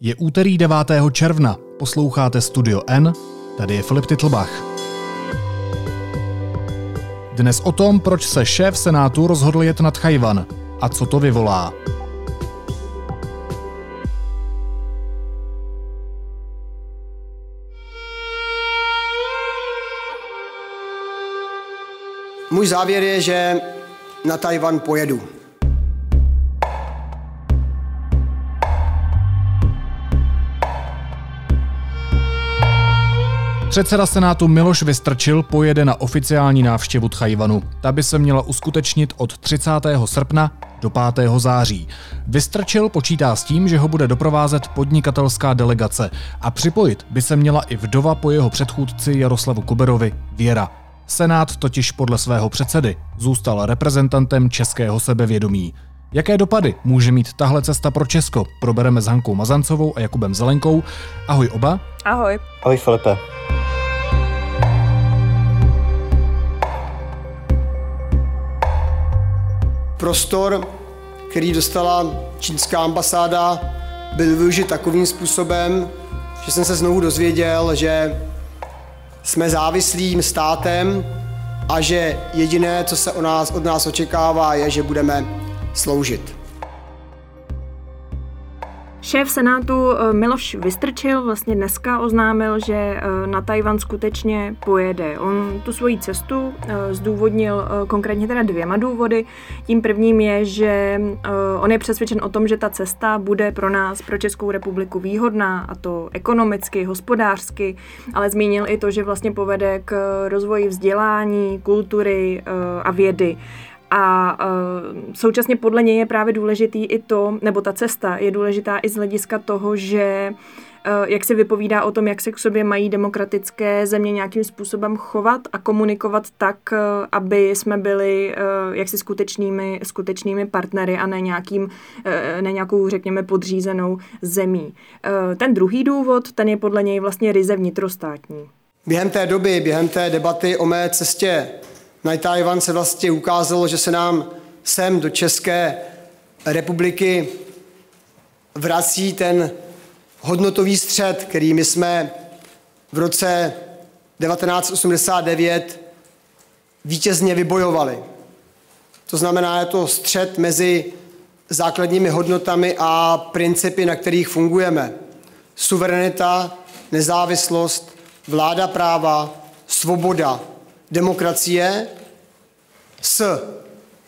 Je úterý 9. června, posloucháte Studio N, tady je Filip Titlbach. Dnes o tom, proč se šéf Senátu rozhodl jet nad Chajvan a co to vyvolá. Můj závěr je, že na Tajvan pojedu. Předseda Senátu Miloš Vystrčil pojede na oficiální návštěvu Tchajvanu. Ta by se měla uskutečnit od 30. srpna do 5. září. Vystrčil počítá s tím, že ho bude doprovázet podnikatelská delegace a připojit by se měla i vdova po jeho předchůdci Jaroslavu Kuberovi Věra. Senát totiž podle svého předsedy zůstal reprezentantem českého sebevědomí. Jaké dopady může mít tahle cesta pro Česko? Probereme s Hankou Mazancovou a Jakubem Zelenkou. Ahoj oba. Ahoj. Ahoj Filipe. Prostor, který dostala čínská ambasáda, byl využit takovým způsobem, že jsem se znovu dozvěděl, že jsme závislým státem a že jediné, co se o nás, od nás očekává, je, že budeme sloužit. Šéf Senátu eh, Miloš Vystrčil vlastně dneska oznámil, že eh, na Tajvan skutečně pojede. On tu svoji cestu eh, zdůvodnil konkrétně teda dvěma důvody. Tím prvním je, že on je přesvědčen o tom, že ta cesta bude pro nás, pro Českou republiku výhodná, a to ekonomicky, hospodářsky, ale zmínil i to, že vlastně povede k rozvoji vzdělání, kultury a vědy. A uh, současně podle něj je právě důležitý i to, nebo ta cesta je důležitá i z hlediska toho, že uh, jak se vypovídá o tom, jak se k sobě mají demokratické země nějakým způsobem chovat a komunikovat tak, uh, aby jsme byli jaksi skutečnými, skutečnými partnery a ne, nějakým, ne nějakou, řekněme, podřízenou zemí. Ten druhý důvod, ten je podle něj vlastně ryze vnitrostátní. Během té doby, během té debaty o mé cestě na Tajvan se vlastně ukázalo, že se nám sem do České republiky vrací ten hodnotový střed, který my jsme v roce 1989 vítězně vybojovali. To znamená, je to střed mezi základními hodnotami a principy, na kterých fungujeme. Suverenita, nezávislost, vláda práva, svoboda, demokracie s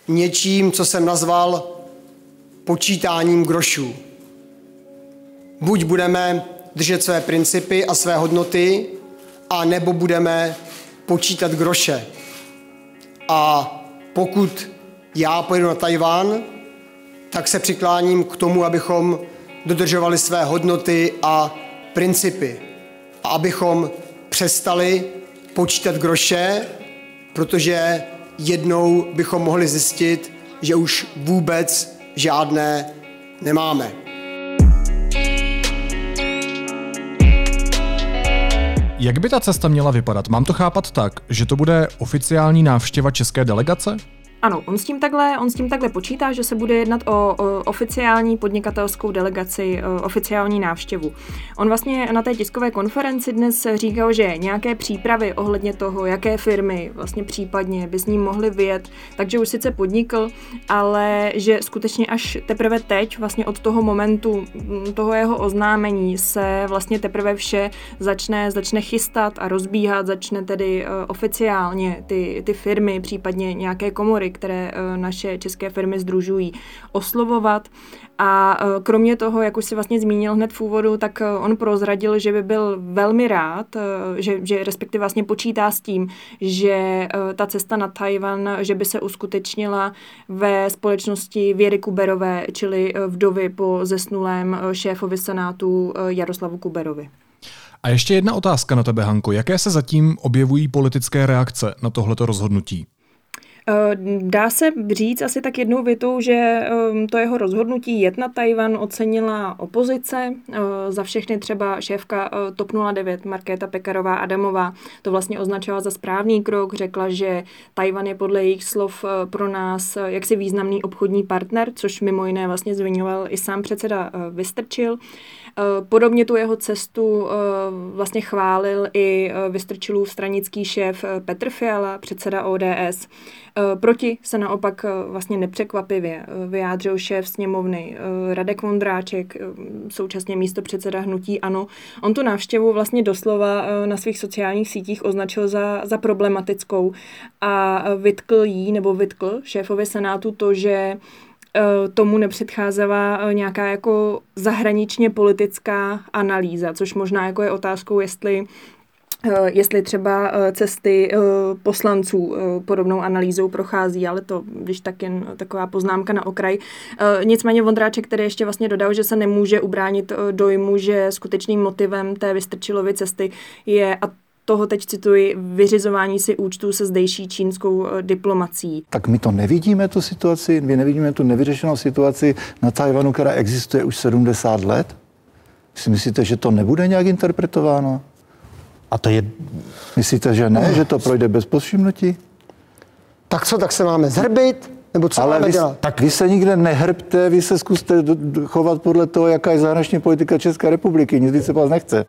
něčím, co jsem nazval počítáním grošů. Buď budeme držet své principy a své hodnoty, a nebo budeme počítat groše. A pokud já pojedu na Tajván, tak se přikláním k tomu, abychom dodržovali své hodnoty a principy. A abychom přestali počítat groše, protože jednou bychom mohli zjistit, že už vůbec žádné nemáme. Jak by ta cesta měla vypadat? Mám to chápat tak, že to bude oficiální návštěva české delegace? Ano, on s tím takhle, on s tím takhle počítá, že se bude jednat o, o oficiální podnikatelskou delegaci, o oficiální návštěvu. On vlastně na té tiskové konferenci dnes říkal, že nějaké přípravy ohledně toho, jaké firmy vlastně případně by s ním mohly vyjet, takže už sice podnikl, ale že skutečně až teprve teď, vlastně od toho momentu mm, toho jeho oznámení se vlastně teprve vše začne, začne chystat a rozbíhat, začne tedy uh, oficiálně ty, ty firmy, případně nějaké komory, které eh, naše české firmy združují, oslovovat. A eh, kromě toho, jak už si vlastně zmínil hned v úvodu, tak eh, on prozradil, že by byl velmi rád, že, že respektive vlastně počítá s tím, že ta cesta na Tajvan, že by se uskutečnila ve společnosti Věry Kuberové, čili vdovy po zesnulém šéfovi senátu Jaroslavu Kuberovi. A ještě jedna otázka na tebe, Hanko. Jaké se zatím objevují politické reakce na tohleto rozhodnutí? Dá se říct asi tak jednou větou, že ehm, to jeho rozhodnutí jet na Tajvan ocenila opozice, za všechny třeba šéfka TOP 09 Markéta Pekarová Adamová to vlastně označila za správný krok, řekla, že Tajvan je podle jejich slov pro nás jaksi významný obchodní partner, což mimo jiné vlastně zmiňoval i sám předseda Vystrčil. Podobně tu jeho cestu vlastně chválil i Vystrčilův stranický šéf Petr Fiala, předseda ODS. Eh, proti se naopak eh, vlastně nepřekvapivě eh, vyjádřil šéf sněmovny Radek Vondráček, současně místo předseda hnutí ANO. On tu návštěvu vlastně doslova na svých sociálních sítích označil za, za problematickou a vytkl jí nebo vytkl šéfovi Senátu to, že tomu nepředcházela nějaká jako zahraničně politická analýza, což možná jako je otázkou, jestli Eh, jestli třeba eh, cesty eh, poslanců podobnou analýzou prochází, ale to, když tak jen taková poznámka na okraj. Nicméně Vondráček který ještě vlastně dodal, že se nemůže ubránit dojmu, že skutečným motivem té Vystrčilovy cesty je, a toho teď cituji, vyřizování si účtů se zdejší čínskou diplomací. Tak my to nevidíme, tu situaci, my nevidíme tu nevyřešenou situaci na Tajvanu, která existuje už 70 let? Si myslíte, že to nebude nějak interpretováno? A to je... Myslíte, že ne, že to projde bez povšimnutí? Tak co, tak se máme zhrbit? Nebo co Ale máme vy, dělat? Tak vy se nikde nehrbte, vy se zkuste chovat podle toho, jaká je zahraniční politika České republiky. Nic víc se vás nechce.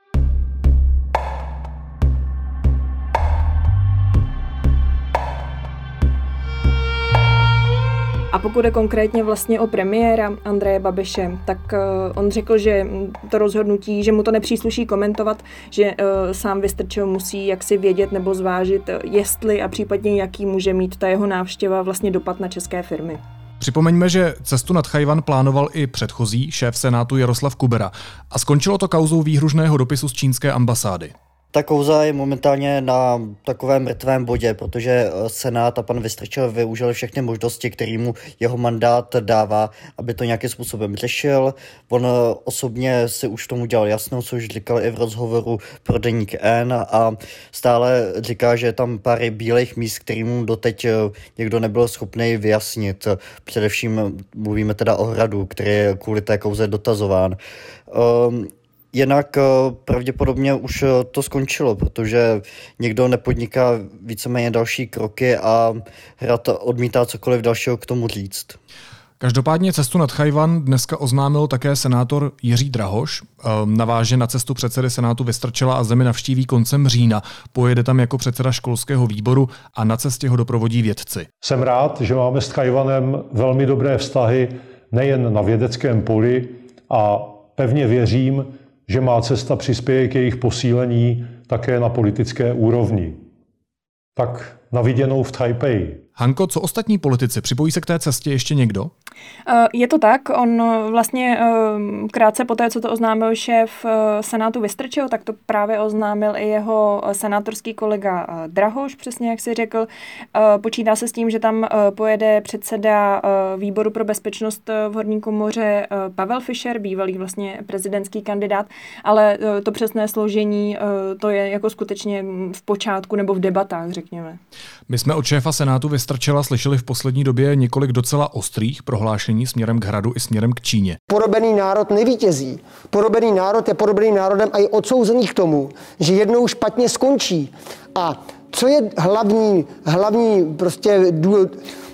A pokud je konkrétně vlastně o premiéra Andreje Babiše, tak uh, on řekl, že to rozhodnutí, že mu to nepřísluší komentovat, že uh, sám Vystrčil musí jaksi vědět nebo zvážit, uh, jestli a případně jaký může mít ta jeho návštěva vlastně dopad na české firmy. Připomeňme, že cestu nad Chajvan plánoval i předchozí šéf Senátu Jaroslav Kubera a skončilo to kauzou výhružného dopisu z čínské ambasády. Ta kauza je momentálně na takovém mrtvém bodě, protože eh, Senát a pan Vystrčil využil všechny možnosti, které mu jeho mandát dává, aby to nějakým způsobem řešil. On eh, osobně si už tomu dělal jasnou, což říkal i v rozhovoru pro deník N a stále říká, že je tam pár bílých míst, kterým doteď eh, někdo nebyl schopný vyjasnit. Především mluvíme teda o hradu, který je kvůli té kauze dotazován. Um, Jinak eh, pravděpodobně už eh, to skončilo, protože někdo nepodniká víceméně další kroky a hrad odmítá cokoliv dalšího k tomu říct. Každopádně cestu nad Chajvan dneska oznámil také senátor Jiří Drahoš. Ehm, naváže na cestu předsedy Senátu Vystrčila a zemi navštíví koncem října. Pojede tam jako předseda školského výboru a na cestě ho doprovodí vědci. Jsem rád, že máme s Chajvanem velmi dobré vztahy nejen na vědeckém poli a pevně věřím, že má cesta přispěje k jejich posílení také na politické úrovni. Tak na viděnou v Taipei. Hanko, co ostatní politici? Připojí se k té cestě ještě někdo? Eh, je to tak. On eh, vlastně eh, krátce po té, co to oznámil šéf Senátu Vystrčil, tak to právě oznámil i jeho senátorský kolega Drahoš, přesně jak si řekl. Počítá se s tím, že tam pojede předseda výboru pro bezpečnost v Horní komoře Pavel Fischer, bývalý vlastně prezidentský kandidát, ale to přesné složení to je jako skutečně v počátku nebo v debatách, řekněme. My jsme od šéfa Senátu Vystrčela slyšeli v poslední době několik docela ostrých prohlášení směrem k hradu i směrem k Číně. Porobený národ nevítězí. Porobený národ je porobený národem a je odsouzený k tomu, že jednou špatně skončí. A co je hlavní, hlavní prostě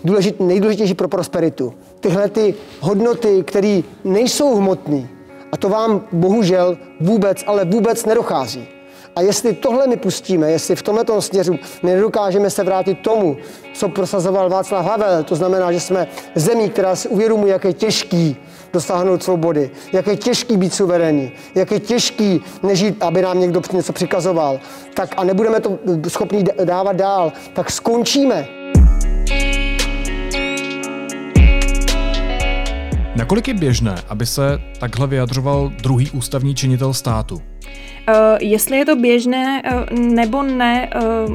důležit, nejdůležitější pro prosperitu? Tyhle ty hodnoty, které nejsou hmotné. A to vám bohužel vůbec, ale vůbec nedochází. A jestli tohle my pustíme, jestli v tomto směru nedokážeme se vrátit tomu, co prosazoval Václav Havel, to znamená, že jsme zemí, která si uvědomuje, jak je těžký dosáhnout svobody, jak je těžký být suverénní, jak je těžký nežít, aby nám někdo něco přikazoval, tak a nebudeme to schopni dávat dál, tak skončíme. Nakolik je běžné, aby se takhle vyjadřoval druhý ústavní činitel státu? Jestli je to běžné nebo ne,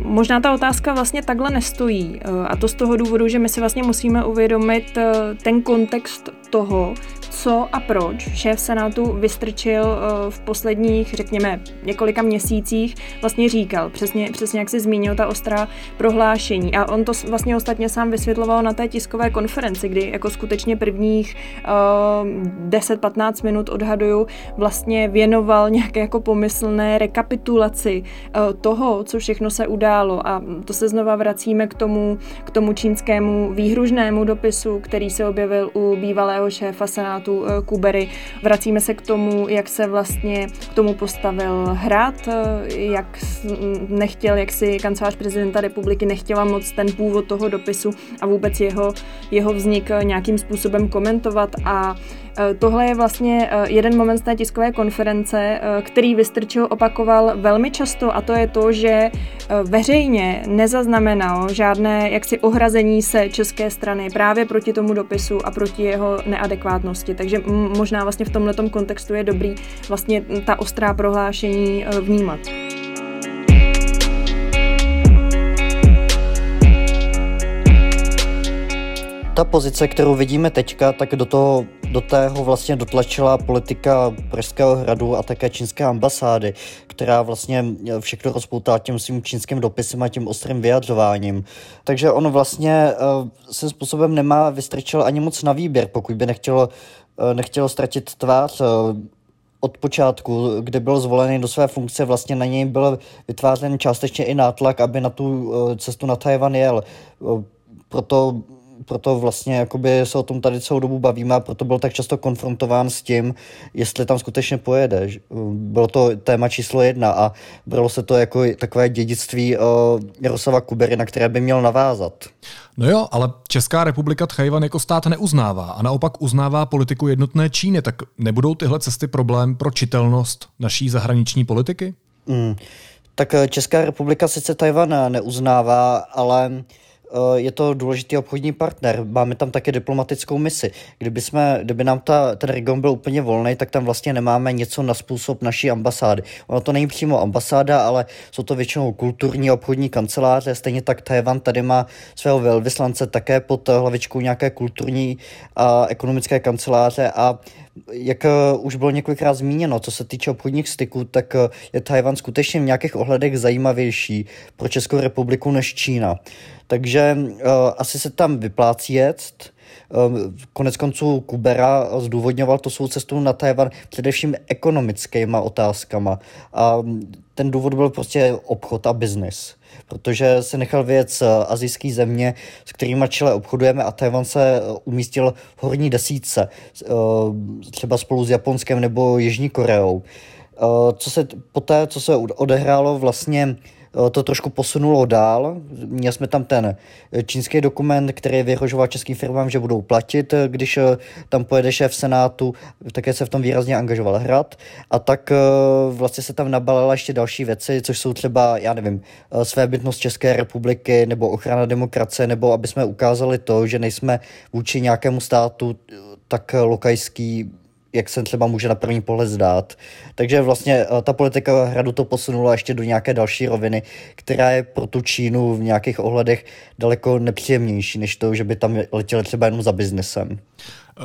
možná ta otázka vlastně takhle nestojí. A to z toho důvodu, že my si vlastně musíme uvědomit ten kontext toho, co a proč šéf Senátu vystrčil eh, v posledních, řekněme, několika měsících, vlastně říkal, přesně, přesně jak si zmínil ta ostrá prohlášení. A on to vlastně ostatně sám vysvětloval na té tiskové konferenci, kdy jako skutečně prvních uh, eh, 10-15 minut odhaduju, vlastně věnoval nějaké jako pomyslné rekapitulaci uh, toho, co všechno se událo. A to se znova vracíme k tomu, k tomu čínskému výhružnému dopisu, který se objevil u bývalého šéfa Senátu eh, Kubery. Vracíme se k tomu, jak se vlastně k tomu postavil hrad, eh, jak nechtěl, jak si kancelář prezidenta republiky nechtěla moc ten původ toho dopisu a vůbec jeho, jeho vznik eh, nějakým způsobem komentovat a tohle je vlastně eh, jeden moment z té tiskové konference, eh, který Vystrčil opakoval velmi často a to je to, že veřejně nezaznamenal žádné jaksi ohrazení se české strany právě proti tomu dopisu a proti jeho neadekvátnosti. Takže možná vlastně v tomhle kontextu je dobrý vlastně ta ostrá prohlášení vnímat. Ta pozice, kterou vidíme teďka, tak do toho do tého vlastně dotlačila politika Pražského hradu a také čínské ambasády, která vlastně všechno rozpoutá tím svým čínským dopisem a tím ostrým vyjadřováním. Takže on vlastně uh, se způsobem nemá vystrčil ani moc na výběr, pokud by nechtělo, uh, nechtělo ztratit tvář. Uh, od počátku, kdy byl zvolený do své funkce, vlastně na něj byl vytvářen částečně i nátlak, aby na tu cestu na Tajvan jel. Proto proto vlastně jakoby se o tom tady celou dobu bavíme a proto byl tak často konfrontován s tím, jestli tam skutečně pojede. Bylo to téma číslo jedna a bylo se to jako takové dědictví uh, Jaroslava Kubery, na které by měl navázat. No jo, ale Česká republika Tchajvan jako stát neuznává a naopak uznává politiku jednotné Číny, tak nebudou tyhle cesty problém pro čitelnost naší zahraniční politiky? Mm. Tak eh, Česká republika sice Tajvan neuznává, ale uh, Eh, je to důležitý obchodní partner, máme tam také diplomatickou misi. Kdyby, jsme, kdyby nám ta, ten region byl úplně volný, tak tam vlastně nemáme něco na způsob naší ambasády. Ono to není přímo ambasáda, ale jsou to většinou kulturní obchodní kanceláře, stejně tak Tajvan tady má svého velvyslance také pod hlavičkou nějaké kulturní a ekonomické kanceláře a jak uh, už bylo několikrát zmíněno, co se týče obchodních styků, tak uh, je Tajvan skutečně v nějakých ohledech zajímavější pro Českou republiku než Čína. Takže uh, asi se tam vyplácí jet. Uh, konec konců Kubera zdůvodňoval to svou cestu na Tajvan především ekonomickýma otázkama. A ten důvod byl prostě obchod a biznis protože se nechal věc azijský země, s kterými Chile obchodujeme a Tajvan se umístil v horní desítce, třeba spolu s Japonskem nebo Jižní Koreou. Co se poté, co se odehrálo vlastně Eh, to trošku posunulo dál. Měli jsme tam ten eh, čínský dokument, který vyhrožoval českým firmám, že budou platit, eh, když tam pojede šéf Senátu, také se v tom výrazně angažoval hrad. A tak vlastně se tam nabalila ještě další věci, což jsou třeba, já nevím, svébytnost České republiky nebo ochrana demokracie, nebo aby jsme ukázali to, že nejsme vůči nějakému státu tak lokajský, jak se třeba může na první pohled zdát. Takže vlastně eh, ta politika hradu to posunula ještě do nějaké další roviny, která je pro tu Čínu v nějakých ohledech daleko nepříjemnější, než to, že by tam letěli třeba jenom za biznesem.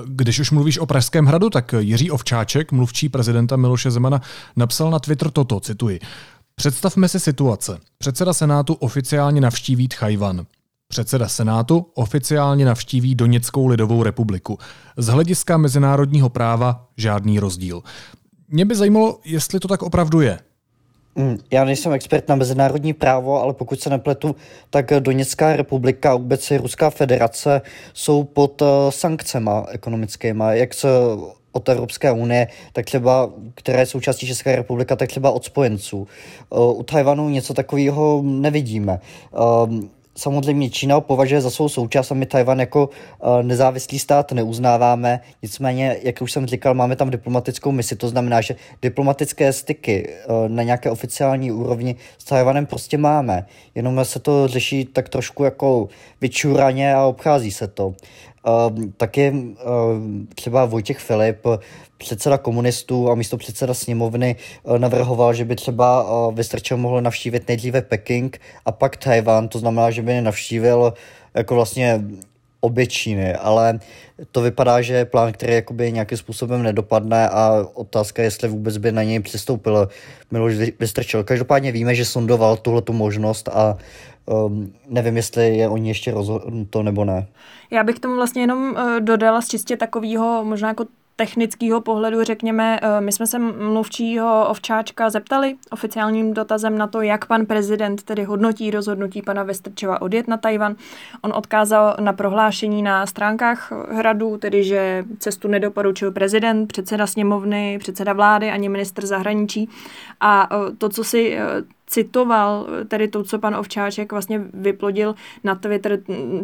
Když už mluvíš o Pražském hradu, tak Jiří Ovčáček, mluvčí prezidenta Miloše Zemana, napsal na Twitter toto, cituji. Představme si situace. Předseda Senátu oficiálně navštíví Tchajvan. Předseda Senátu oficiálně navštíví Doněckou lidovou republiku. Z hlediska mezinárodního práva žádný rozdíl. Mě by zajímalo, jestli to tak opravdu je. Hmm, já nejsem expert na mezinárodní právo, ale pokud se nepletu, tak Doněcká republika a vůbec i Ruská federace jsou pod uh, sankcema ekonomickými, jak se od Evropské unie, tak třeba, které je součástí České republika, tak třeba od spojenců. Uh, u Tajvanu něco takového nevidíme. Samozřejmě Čína považuje za svou součást a my Tajvan jako uh, nezávislý stát neuznáváme. Nicméně, jak už jsem říkal, máme tam diplomatickou misi. To znamená, že diplomatické styky uh, na nějaké oficiální úrovni s Tajvanem prostě máme. Jenom se to řeší tak trošku jako vyčuraně a obchází se to. Taky třeba Vojtěch Filip, předseda komunistů a místo předseda sněmovny navrhoval, že by třeba Vystrčil mohl navštívit nejdříve Peking a pak Tajvan, to znamená, že by navštívil jako vlastně obě Číny, ale to vypadá, že je plán, který jakoby nějakým způsobem nedopadne a otázka je, jestli vůbec by na něj přistoupil Miloš Vystrčil. Každopádně víme, že sondoval tuhletu možnost a um, nevím, jestli je o ní ještě rozhodnuto nebo ne. Já bych tomu vlastně jenom uh, dodala z čistě takového možná jako technického pohledu, řekněme, eh, my jsme se mluvčího Ovčáčka zeptali oficiálním dotazem na to, jak pan prezident tedy hodnotí rozhodnutí pana Vestrčeva odjet na Tajvan. On odkázal na prohlášení na stránkách hradu, tedy že cestu nedoporučil prezident, předseda sněmovny, předseda vlády ani minister zahraničí. A eh, to, co si citoval tedy to, co pan Ovčáček vlastně vyplodil na Twitter,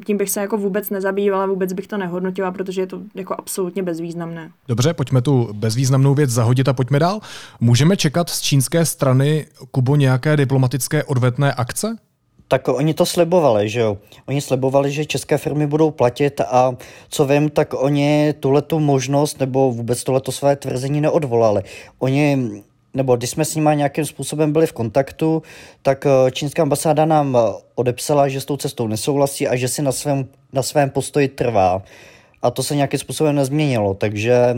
tím bych se jako vůbec nezabývala, vůbec bych to nehodnotila, protože je to jako absolutně bezvýznamné. Dobře, pojďme tu bezvýznamnou věc zahodit a pojďme dál. Můžeme čekat z čínské strany, Kubo, nějaké diplomatické odvetné akce? Tak oni to slibovali, že jo. Oni slibovali, že české firmy budou platit a co vím, tak oni tuhletu možnost nebo vůbec tohleto své tvrzení neodvolali. Oni nebo když jsme s nimi nějakým způsobem byli v kontaktu, tak eh, čínská ambasáda nám eh, odepsala, že s tou cestou nesouhlasí a že si na svém, na svém postoji trvá. A to se nějakým způsobem nezměnilo, takže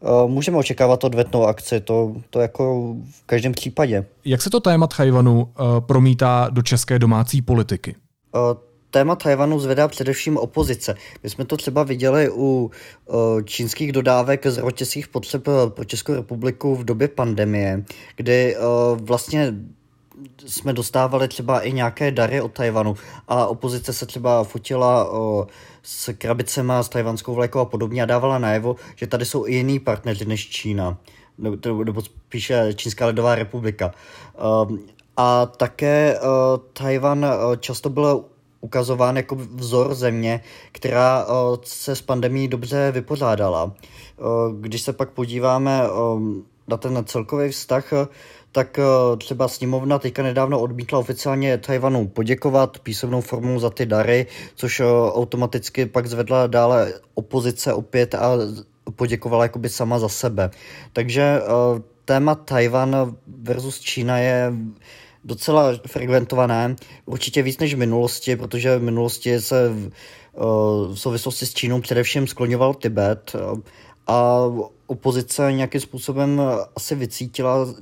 uh, můžeme očekávat odvetnou akci, to, to jako v každém případě. Jak se to téma Tchajvanu uh, promítá do české domácí politiky? Uh, téma Tajvanu zvedá především opozice. My jsme to třeba viděli u čínských dodávek z rotěsích potřeb e, pro Českou republiku v době pandemie, kdy e, vlastně jsme dostávali třeba i nějaké dary od Tajvanu a opozice se třeba fotila s krabicema, s tajvanskou vlajkou a podobně a dávala najevo, že tady jsou i jiný partneři než Čína, nebo, spíše Čínská lidová republika. Um, a také uh, Tajvan uh, často byl ukazován jako vzor země, která se s pandemí dobře vypořádala. Když se pak podíváme na ten celkový vztah, tak třeba sněmovna teďka nedávno odmítla oficiálně Tajvanu poděkovat písemnou formou za ty dary, což automaticky pak zvedla dále opozice opět a poděkovala jakoby sama za sebe. Takže téma Tajvan versus Čína je docela frekventované, určitě víc než v minulosti, protože v minulosti se v, v souvislosti s Čínou především skloňoval Tibet a opozice nějakým způsobem asi vycítila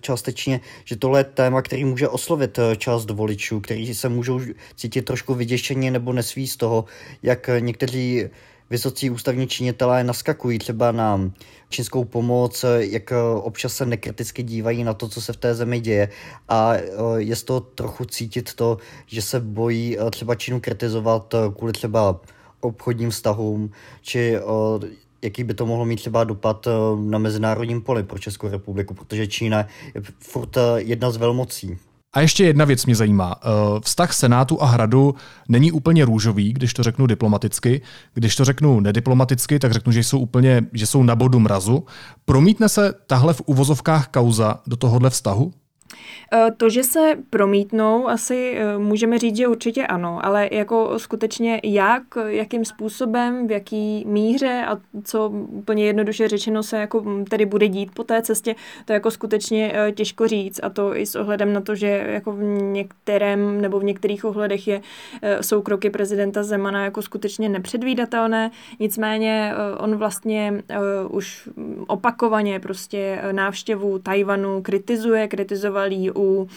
částečně, že tohle je téma, který může oslovit část voličů, kteří se můžou cítit trošku vyděšení nebo nesví z toho, jak někteří vysocí ústavní činitelé naskakují třeba na čínskou pomoc, jak občas se nekriticky dívají na to, co se v té zemi děje a eh, je z toho trochu cítit to, že se bojí eh, třeba Čínu kritizovat eh, kvůli třeba obchodním vztahům, či jaký by to mohlo mít třeba dopad na mezinárodním poli pro Českou republiku, protože Čína je furt jedna z velmocí. A ještě jedna věc mě zajímá. Eh, vztah Senátu a hradu není úplně růžový, když to řeknu diplomaticky. Když to řeknu nediplomaticky, tak řeknu, že jsou úplně, že jsou na bodu mrazu. Promítne se tahle v uvozovkách kauza do tohohle vztahu? Eh, to, že se promítnou, asi eh, můžeme říct, že určitě ano, ale jako skutečně jak, jakým způsobem, v jaký míře a co úplně jednoduše řečeno se jako tedy bude dít po té cestě, to jako skutečně eh, těžko říct. A to i s ohledem na to, že jako v některém nebo v některých ohledech je, jsou kroky prezidenta Zemana jako skutečně nepředvídatelné, nicméně on vlastně už opakovaně prostě návštěvu Tajvanu kritizuje, kritizoval jí u,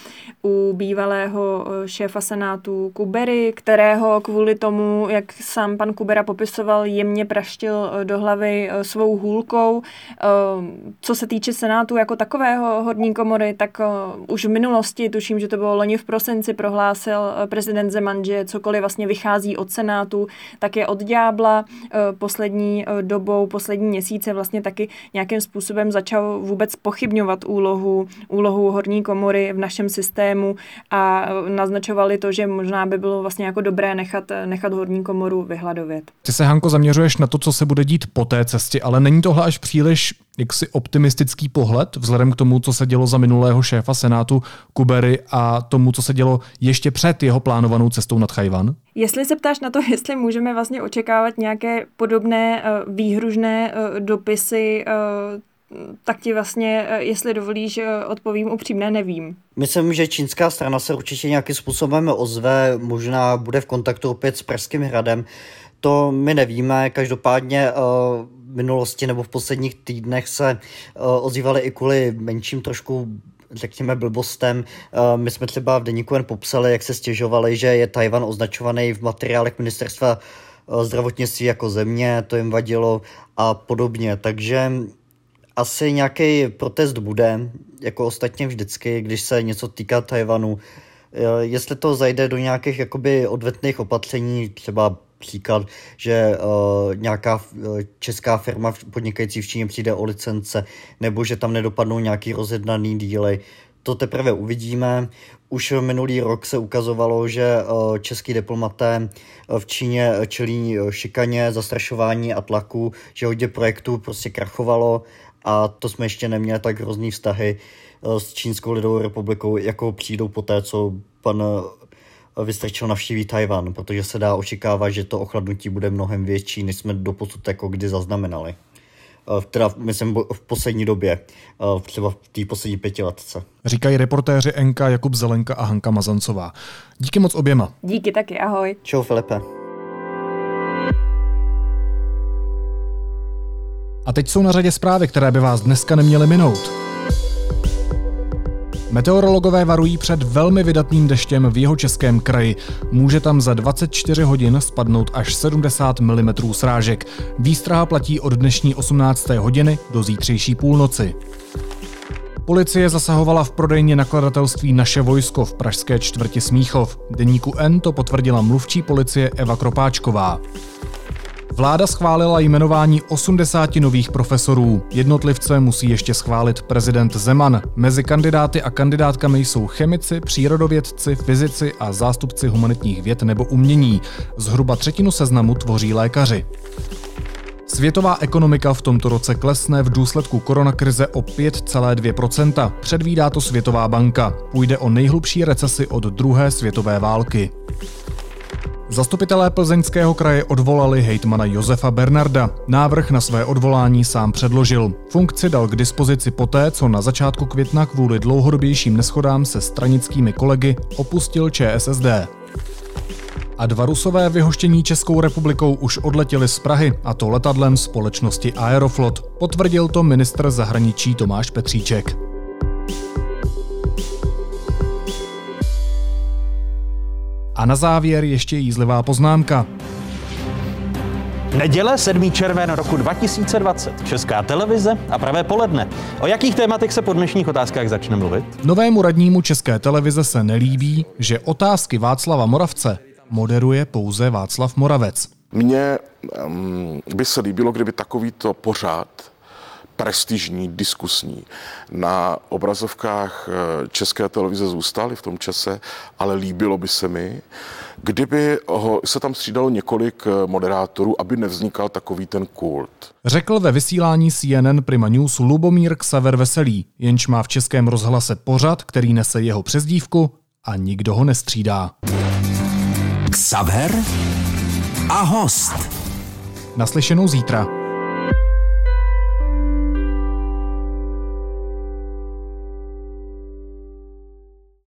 u bývalého eh, šéfa senátu Kubery, kterého kvůli tomu, jak sám pan Kubera popisoval, jemně praštil eh, do hlavy eh, svou hůlkou. Co se týče senátu jako takového hodní komory, tak už v minulosti, tuším, že to bylo loni v prosinci, prohlásil prezident Zeman, že cokoliv vlastně vychází od senátu, tak je od ďábla. Poslední dobou, poslední měsíce vlastně taky nějakým způsobem začal vůbec pochybňovat úlohu, úlohu horní komory komory v našem systému a naznačovali to, že možná by bylo vlastně jako dobré nechat, nechat horní komoru vyhladovět. Ty se, Hanko, zaměřuješ na to, co se bude dít po té cestě, ale není tohle až příliš jaksi optimistický pohled vzhledem k tomu, co se dělo za minulého šéfa Senátu Kubery a tomu, co se dělo ještě před jeho plánovanou cestou nad Chajvan? Jestli se ptáš na to, jestli můžeme vlastně očekávat nějaké podobné uh, výhružné uh, dopisy uh, tak ti vlastně, jestli dovolíš, odpovím upřímně, nevím. Myslím, že čínská strana se určitě nějakým způsobem ozve, možná bude v kontaktu opět s Pražským hradem. To my nevíme, každopádně v minulosti nebo v posledních týdnech se ozývaly i kvůli menším trošku řekněme, blbostem. My jsme třeba v Deníku jen popsali, jak se stěžovali, že je Tajvan označovaný v materiálech ministerstva zdravotnictví jako země, to jim vadilo a podobně. Takže asi nějaký protest bude, jako ostatně vždycky, když se něco týká Tajvanu. Jestli to zajde do nějakých jakoby odvetných opatření, třeba příklad, že uh, nějaká uh, česká firma podnikající v Číně přijde o licence, nebo že tam nedopadnou nějaký rozjednaný díly. To teprve uvidíme. Už minulý rok se ukazovalo, že uh, český diplomaté v Číně čelí šikaně, zastrašování a tlaku, že hodně projektů prostě krachovalo a to jsme ještě neměli tak hrozný vztahy s Čínskou lidovou republikou, jako přijdou po té, co pan Vystrčil navštíví Tajvan, protože se dá očekávat, že to ochladnutí bude mnohem větší, než jsme doposud jako kdy zaznamenali. Teda, myslím, v poslední době, třeba v té poslední pětiletce. Říkají reportéři NK Jakub Zelenka a Hanka Mazancová. Díky moc oběma. Díky taky, ahoj. Čau Filipe. A teď jsou na řadě zprávy, které by vás dneska neměly minout. Meteorologové varují před velmi vydatným deštěm v jeho českém kraji. Může tam za 24 hodin spadnout až 70 mm srážek. Výstraha platí od dnešní 18. hodiny do zítřejší půlnoci. Policie zasahovala v prodejně nakladatelství Naše vojsko v pražské čtvrti Smíchov. Deníku N to potvrdila mluvčí policie Eva Kropáčková. Vláda schválila jmenování 80 nových profesorů. Jednotlivce musí ještě schválit prezident Zeman. Mezi kandidáty a kandidátkami jsou chemici, přírodovědci, fyzici a zástupci humanitních věd nebo umění. Zhruba třetinu seznamu tvoří lékaři. Světová ekonomika v tomto roce klesne v důsledku koronakrize o 5,2%. Předvídá to Světová banka. Půjde o nejhlubší recesi od druhé světové války. Zastupitelé plzeňského kraje odvolali hejtmana Josefa Bernarda. Návrh na své odvolání sám předložil. Funkci dal k dispozici poté, co na začátku května kvůli dlouhodobějším neschodám se stranickými kolegy opustil ČSSD. A dva rusové vyhoštění Českou republikou už odletěli z Prahy, a to letadlem společnosti Aeroflot. Potvrdil to ministr zahraničí Tomáš Petříček. A na závěr ještě jízlivá poznámka. Neděle 7. červen roku 2020. Česká televize a pravé poledne. O jakých tématech se po dnešních otázkách začne mluvit? Novému radnímu České televize se nelíbí, že otázky Václava Moravce moderuje pouze Václav Moravec. Mně um, by se líbilo, kdyby takovýto pořád prestižní, diskusní na obrazovkách eh, České televize zůstaly v tom čase, ale líbilo by se mi, kdyby ho, se tam střídalo několik eh, moderátorů, aby nevznikal takový ten kult. Řekl ve vysílání CNN Prima News Lubomír Ksaver Veselý, jenž má v českém rozhlase pořad, který nese jeho přezdívku a nikdo ho nestřídá. Ksaver a host. Naslyšenou zítra.